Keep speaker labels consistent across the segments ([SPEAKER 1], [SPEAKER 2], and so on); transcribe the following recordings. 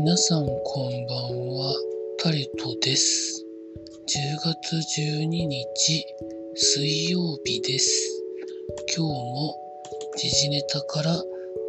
[SPEAKER 1] 皆さんこんばんは、タレトです。10月12日水曜日です。今日も時事ネタから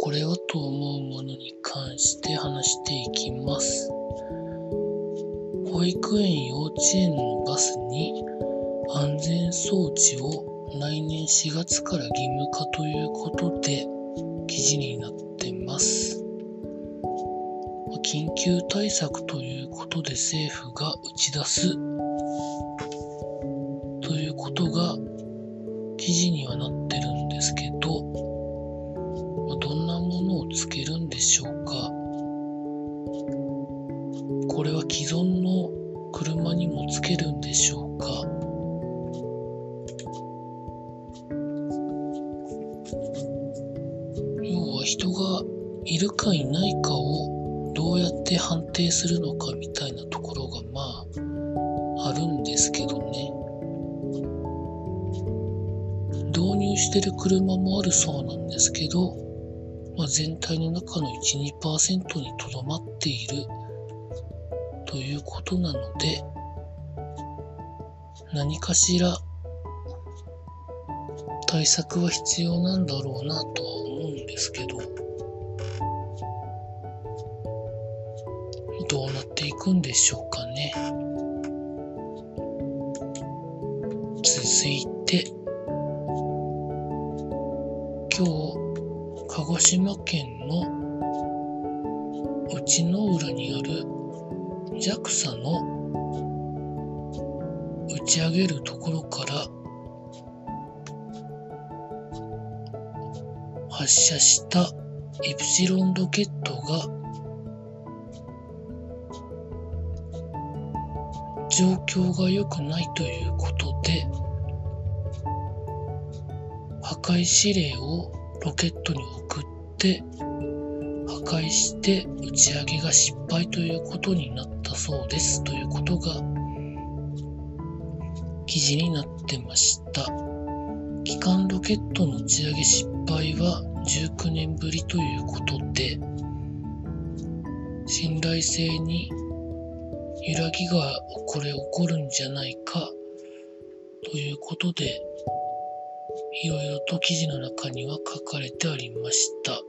[SPEAKER 1] これはと思うものに関して話していきます。保育園幼稚園のバスに安全装置を来年4月から義務化ということで記事になってます。緊急対策ということで政府が打ち出すということが記事にはなってるんですけど、どんなものをつけるんでしょうか。これは既存の車にもつけるんでしょうか。要は人がいるかいないかをどうやって判定するのかみたいなところがまああるんですけどね。導入してる車もあるそうなんですけど、まあ、全体の中の12%にとどまっているということなので何かしら対策は必要なんだろうなとは思うんですけどど。くんでしょうかね。続いて今日鹿児島県の内之浦にある JAXA の打ち上げるところから発射したイプシロンロケットが状況が良くないということで破壊指令をロケットに送って破壊して打ち上げが失敗ということになったそうですということが記事になってました。機関ロケットの打ち上げ失敗は19年ぶりということで信頼性に揺らぎがこれ起こるんじゃないか。ということでいろいろと記事の中には書かれてありました。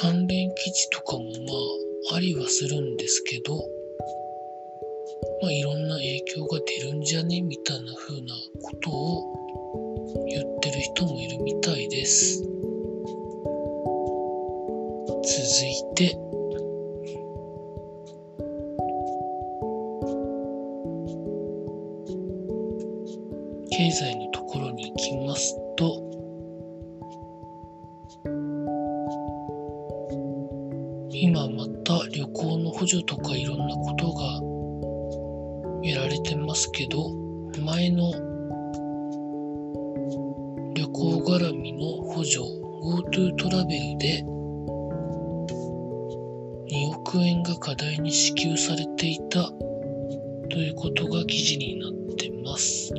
[SPEAKER 1] 関連記事とかもまあありはするんですけどまあいろんな影響が出るんじゃね？みたいな風なことを言ってる人もいるみたいです。続いて。経済のところに行きますと。今また旅行の補助とかいろんなことがやられてますけど前の旅行絡みの補助 GoTo トラベルで億円が課題に支給されていたということが記事になってます。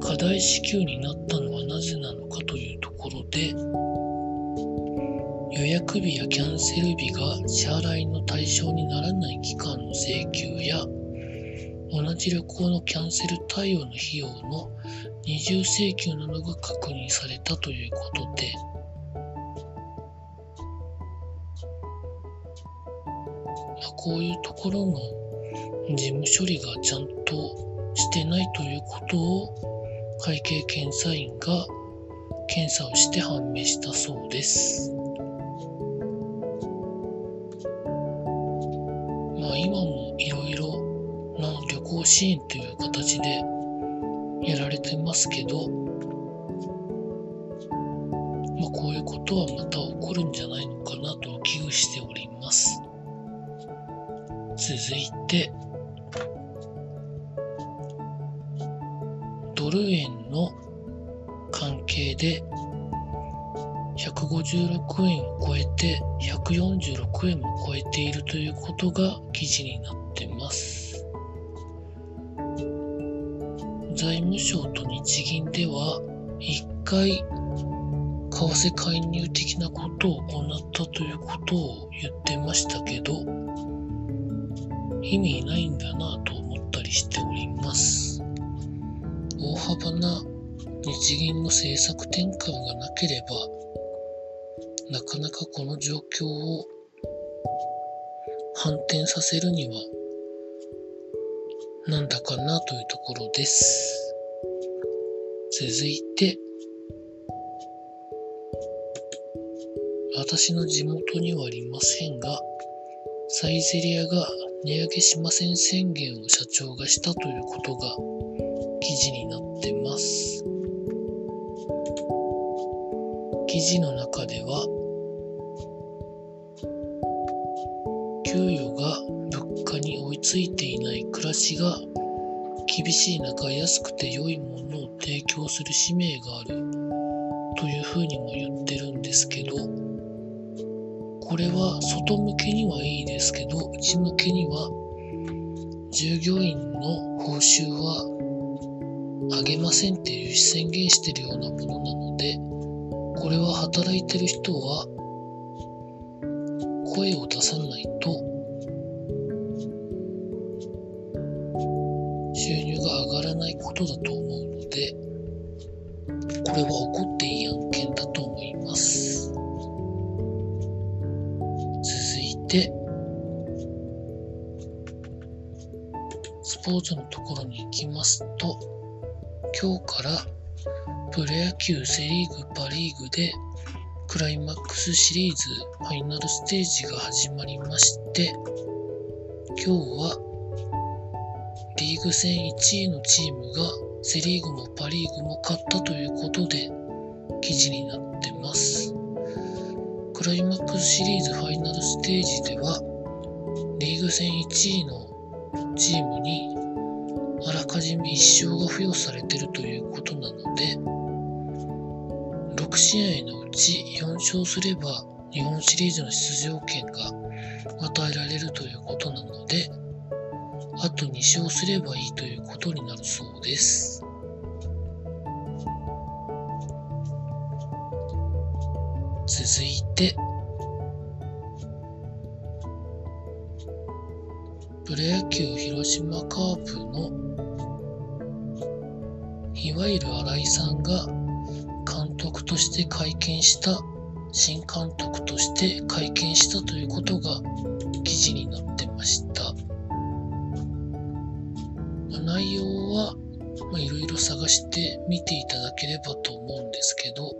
[SPEAKER 1] 課題支給になったのはなぜなのかというところで予約日やキャンセル日が支払いの対象にならない期間の請求や同じ旅行のキャンセル対応の費用の二重請求などが確認されたということでこういうところの事務処理がちゃんとしてないということを会計検査院が検査をして判明したそうです。まあ今もいろいろな旅行支援という形でやられてますけど、まあこういうことはまた起こるんじゃないのかなと危惧しております。続いて、ドル円の関係で156円を超えて146円も超えているということが記事になってます。財務省と日銀では1回為替介入的なことを行ったということを言ってましたけど、意味ないんだなと思ったりしております。大幅な日銀の政策転換がなければ、なかなかこの状況を反転させるにはなんだかなというところです。続いて、私の地元にはありませんが、サイゼリアが値上げしません宣言を社長がしたということが記事になってます。記事の中では、給与が物価に追いついていない暮らしが厳しい中安くて良いものを提供する使命があるというふうにも言ってるんですけどこれは外向けにはいいですけど内向けには従業員の報酬は上げませんっていう宣言してるようなものなのでこれは働いてる人は声を出さないと収入が上がらないことだと思うのでこれはスポーツのところに行きますと今日からプロ野球セ・リーグパ・リーグでクライマックスシリーズファイナルステージが始まりまして今日はリーグ戦1位のチームがセ・リーグもパ・リーグも勝ったということで記事になってます。クライマックスシリーズファイナルステージではリーグ戦1位のチームにあらかじめ1勝が付与されているということなので6試合のうち4勝すれば日本シリーズの出場権が与えられるということなので、あと2勝すればいいということになるそうです。続いて、プロ野球広島カープのいわゆる新井さんが監督として会見した新監督として会見したということが記事になってました。まあ、内容はいろいろ探して見ていただければと思うんですけど、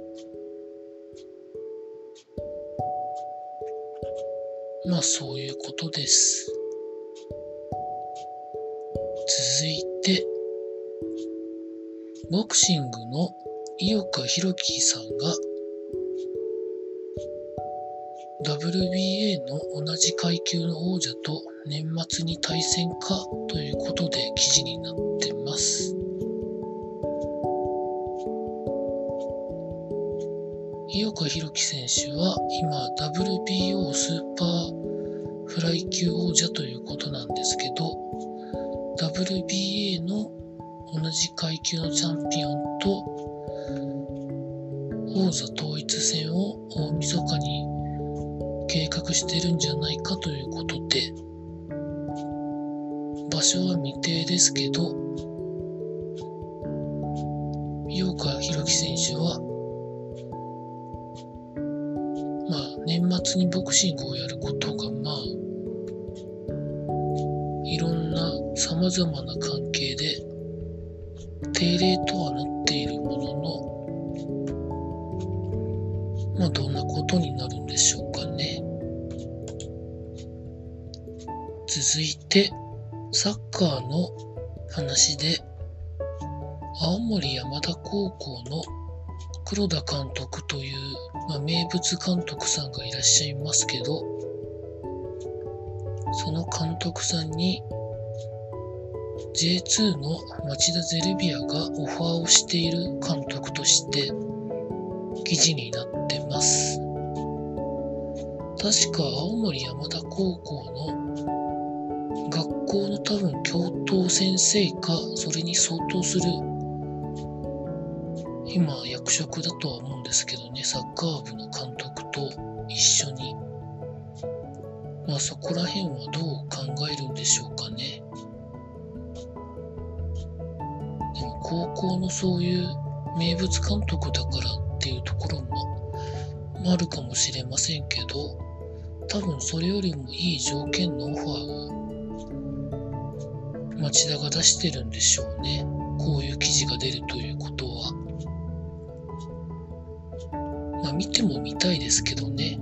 [SPEAKER 1] まあそういうことです。ボクシングの井岡弘樹さんが WBA の同じ階級の王者と年末に対戦かということで記事になってます。井岡弘樹選手は今 WBO スーパーフライ級王者ということなんですけど WBA の同じ階級のチャンピオンと王座統一戦を大晦日に計画してるんじゃないかということで場所は未定ですけど井岡弘樹選手はまあ年末にボクシングをやることがまあいろんな様々な関係で定例とはなっているもののまあ、どんなことになるんでしょうかね。続いて、サッカーの話で、青森山田高校の黒田監督という、まあ、名物監督さんがいらっしゃいますけど、その監督さんに J2 の町田ゼルビアがオファーをしている監督として記事になってます。確か青森山田高校の学校の多分教頭先生かそれに相当する今役職だとは思うんですけどね、サッカー部の監督と一緒に。まあそこら辺はどう考えるんでしょうかね。高校のそういう名物監督だからっていうところもあるかもしれませんけど、多分それよりもいい条件のオファーを町田が出してるんでしょうね。こういう記事が出るということは。まあ見ても見たいですけどね。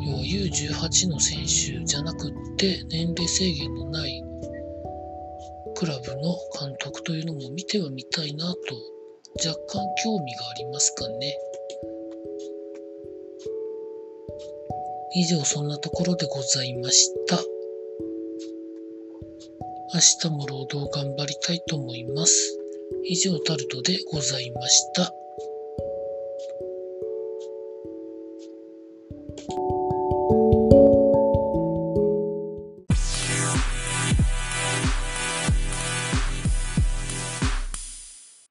[SPEAKER 1] 要は U18 の選手じゃなくって年齢制限のないクラブの監督というのも見てはみたいなと若干興味がありますかね。以上そんなところでございました。明日も労働頑張りたいと思います。以上タルトでございました。